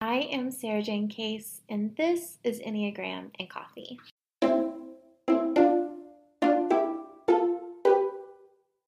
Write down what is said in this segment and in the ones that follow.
I am Sara Jane Case, and this is Enneagram and Coffee.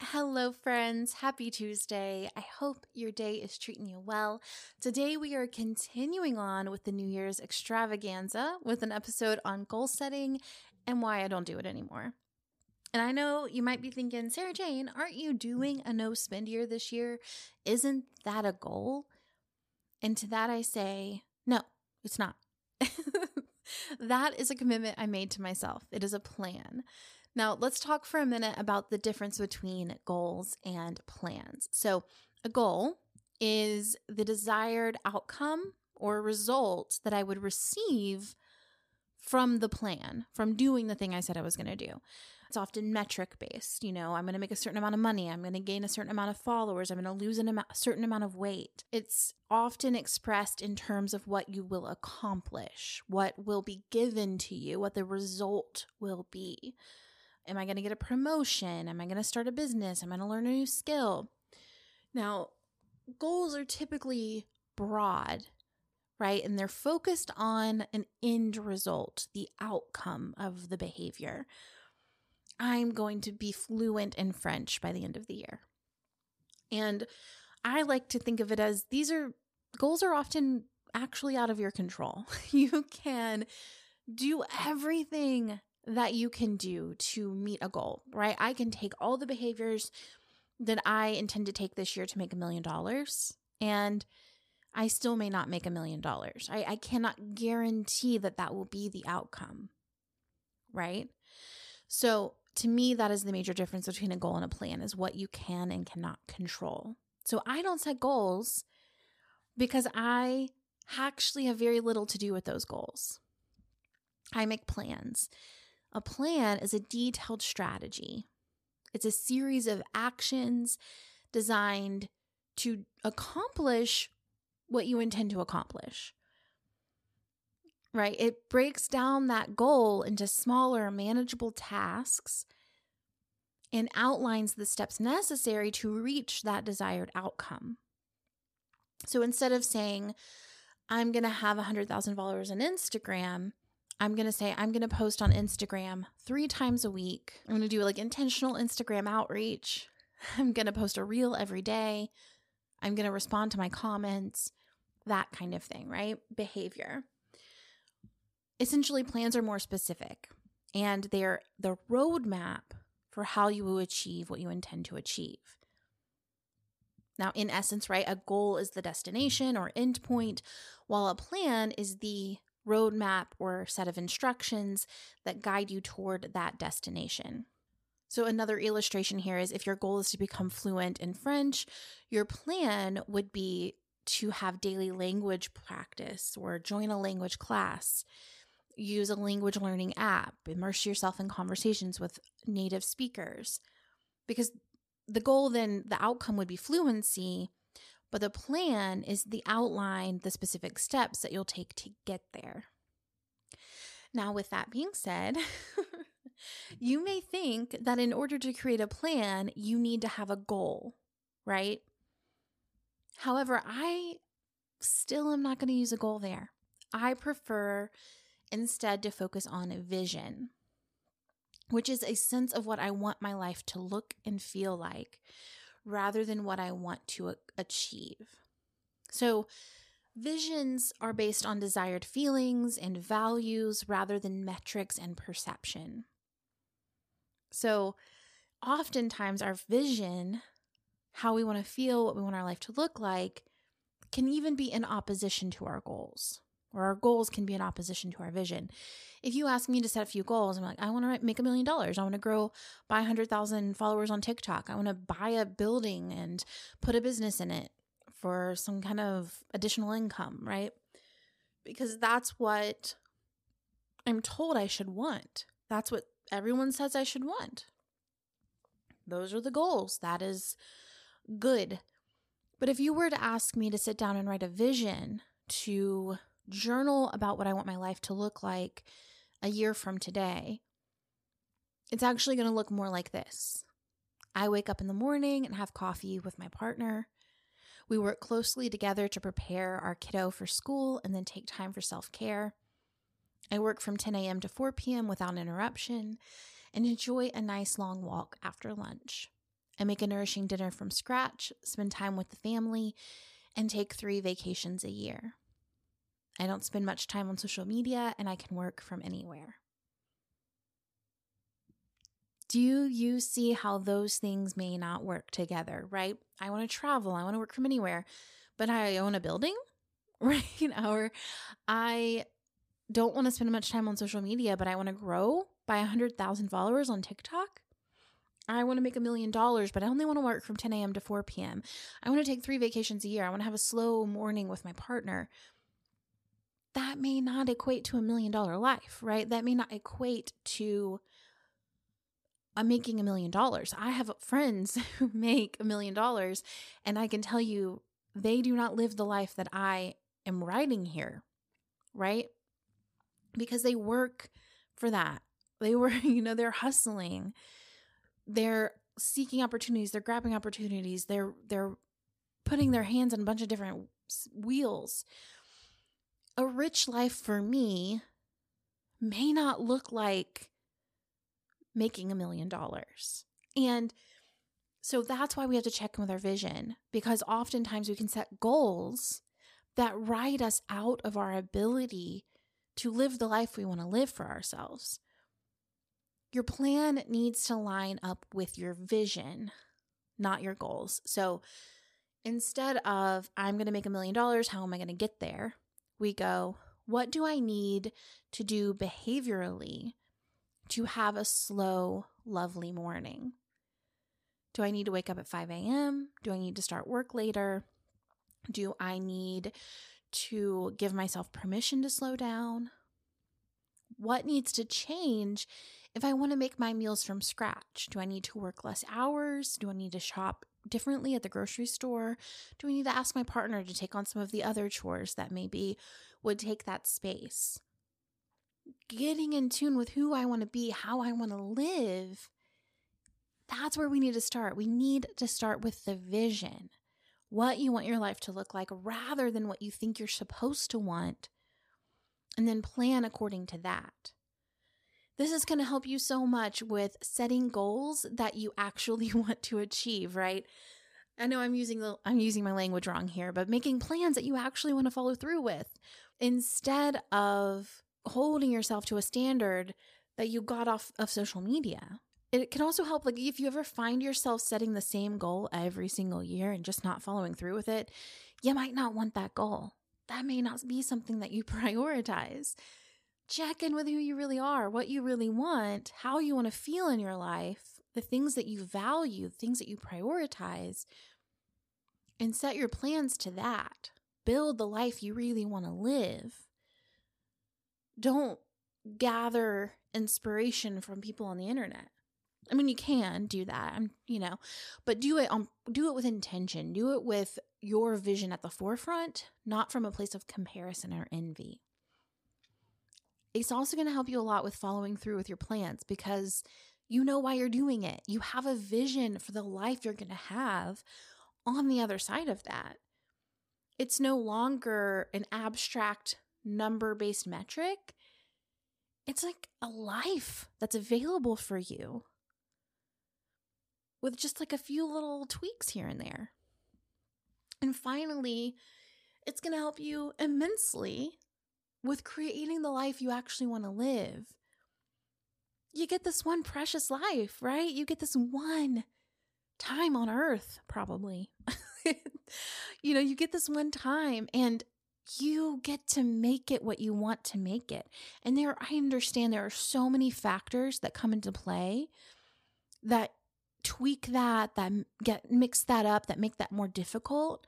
Hello, friends. Happy Tuesday. I hope your day is treating you well. Today, we are continuing on with the New Year's extravaganza with an episode on goal setting and why I don't do it anymore. And I know you might be thinking, Sara Jane, aren't you doing a no spend year this year? Isn't that a goal? And to that I say, no, it's not. that is a commitment I made to myself. It is a plan. Now, let's talk for a minute about the difference between goals and plans. So, a goal is the desired outcome or result that I would receive from the plan, from doing the thing I said I was going to do. It's often metric based. You know, I'm going to make a certain amount of money. I'm going to gain a certain amount of followers. I'm going to lose an a certain amount of weight. It's often expressed in terms of what you will accomplish, what will be given to you, what the result will be. Am I going to get a promotion? Am I going to start a business? Am I going to learn a new skill? Now, goals are typically broad, right? And they're focused on an end result, the outcome of the behavior. I'm going to be fluent in French by the end of the year. And I like to think of it as these are goals are often actually out of your control. You can do everything that you can do to meet a goal, right? I can take all the behaviors that I intend to take this year to make a million dollars, and I still may not make a million dollars. I, I cannot guarantee that that will be the outcome, right? So, to me, that is the major difference between a goal and a plan is what you can and cannot control. So, I don't set goals because I actually have very little to do with those goals. I make plans. A plan is a detailed strategy, it's a series of actions designed to accomplish what you intend to accomplish. Right? It breaks down that goal into smaller, manageable tasks and outlines the steps necessary to reach that desired outcome. So instead of saying, I'm going to have 100,000 followers on Instagram, I'm going to say I'm going to post on Instagram three times a week. I'm going to do like intentional Instagram outreach. I'm going to post a reel every day. I'm going to respond to my comments, that kind of thing, right? Behavior. Essentially, plans are more specific and they're the roadmap for how you will achieve what you intend to achieve. Now, in essence, right, a goal is the destination or endpoint, while a plan is the roadmap or set of instructions that guide you toward that destination. So, another illustration here is if your goal is to become fluent in French, your plan would be to have daily language practice or join a language class, use a language learning app, immerse yourself in conversations with native speakers. Because the goal, then, the outcome would be fluency, but the plan is the outline, the specific steps that you'll take to get there. Now, with that being said, you may think that in order to create a plan, you need to have a goal, right? However, I still am not going to use a goal there. I prefer instead to focus on vision, which is a sense of what I want my life to look and feel like rather than what I want to achieve. So, visions are based on desired feelings and values rather than metrics and perception. So, oftentimes, our vision, how we want to feel, what we want our life to look like, can even be in opposition to our goals, or our goals can be in opposition to our vision if you ask me to set a few goals, I'm like, I want to make a million dollars. I want to grow by 100,000 followers on TikTok. I want to buy a building and put a business in it for some kind of additional income, right? because that's what I'm told I should want. That's what everyone says I should want. Those are the goals. That is good. But if you were to ask me to sit down and write a vision, to journal about what I want my life to look like a year from today, it's actually going to look more like this. I wake up in the morning and have coffee with my partner. We work closely together to prepare our kiddo for school and then take time for self care. I work from 10 a.m. to 4 p.m. without interruption and enjoy a nice long walk after lunch. I make a nourishing dinner from scratch, spend time with the family, and take three vacations a year. I don't spend much time on social media and I can work from anywhere. Do you see how those things may not work together, right? I want to travel, I want to work from anywhere, but I own a building, right? Or I don't want to spend much time on social media, but I want to grow by 100,000 followers on TikTok. I want to make a million dollars, but I only want to work from 10 a.m. to 4 p.m. I want to take three vacations a year. I want to have a slow morning with my partner. That may not equate to a million dollar life, right? That may not equate to I'm making a million dollars. I have friends who make a million dollars, and I can tell you they do not live the life that I am writing here, right? Because they work for that. They were, you know, they're hustling. They're seeking opportunities, they're grabbing opportunities, they're they're putting their hands on a bunch of different wheels. A rich life for me may not look like making a million dollars. And so that's why we have to check in with our vision because oftentimes we can set goals that ride us out of our ability to live the life we want to live for ourselves. Your plan needs to line up with your vision, not your goals. So instead of, I'm going to make a million dollars, how am I going to get there? We go, what do I need to do behaviorally to have a slow, lovely morning? Do I need to wake up at 5 a.m.? Do I need to start work later? Do I need to give myself permission to slow down? What needs to change if I want to make my meals from scratch? Do I need to work less hours? Do I need to shop differently at the grocery store? Do I need to ask my partner to take on some of the other chores that maybe would take that space? getting in tune with who I want to be, how I want to live, that's where we need to start. We need to start with the vision, what you want your life to look like, rather than what you think you're supposed to want, and then plan according to that. This is going to help you so much with setting goals that you actually want to achieve, right? I know I'm using the I'm using my language wrong here, but making plans that you actually want to follow through with instead of holding yourself to a standard that you got off of social media. It can also help, like, if you ever find yourself setting the same goal every single year and just not following through with it, you might not want that goal. That may not be something that you prioritize. Check in with who you really are, what you really want, how you want to feel in your life, the things that you value, things that you prioritize, and set your plans to that. Build the life you really want to live don't gather inspiration from people on the internet. I mean, you can do that, I'm, you know, but do it on do it with intention. Do it with your vision at the forefront, not from a place of comparison or envy. It's also going to help you a lot with following through with your plans because you know why you're doing it. You have a vision for the life you're going to have on the other side of that. It's no longer an abstract number based metric, it's like a life that's available for you with just like a few little tweaks here and there. And finally, it's going to help you immensely with creating the life you actually want to live. You get this one precious life, right? You get this one time on earth, probably. you know, you get this one time, and you get to make it what you want to make it. And there, I understand there are so many factors that come into play that tweak that, that get mix that up, that make that more difficult.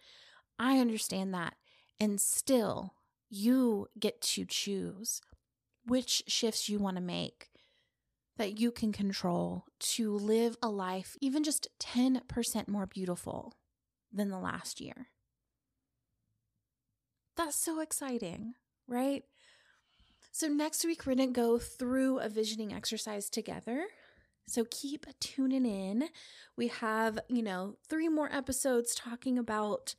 I understand that. And still, you get to choose which shifts you want to make that you can control to live a life even just 10% more beautiful than the last year. That's so exciting, right? So, next week, we're going to go through a visioning exercise together. So, keep tuning in. We have, you know, three more episodes talking about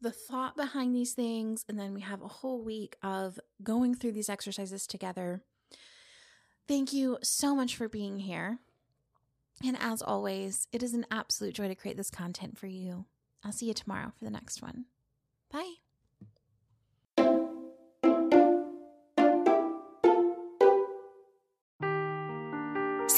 the thought behind these things. And then we have a whole week of going through these exercises together. Thank you so much for being here. And as always, it is an absolute joy to create this content for you. I'll see you tomorrow for the next one. Bye.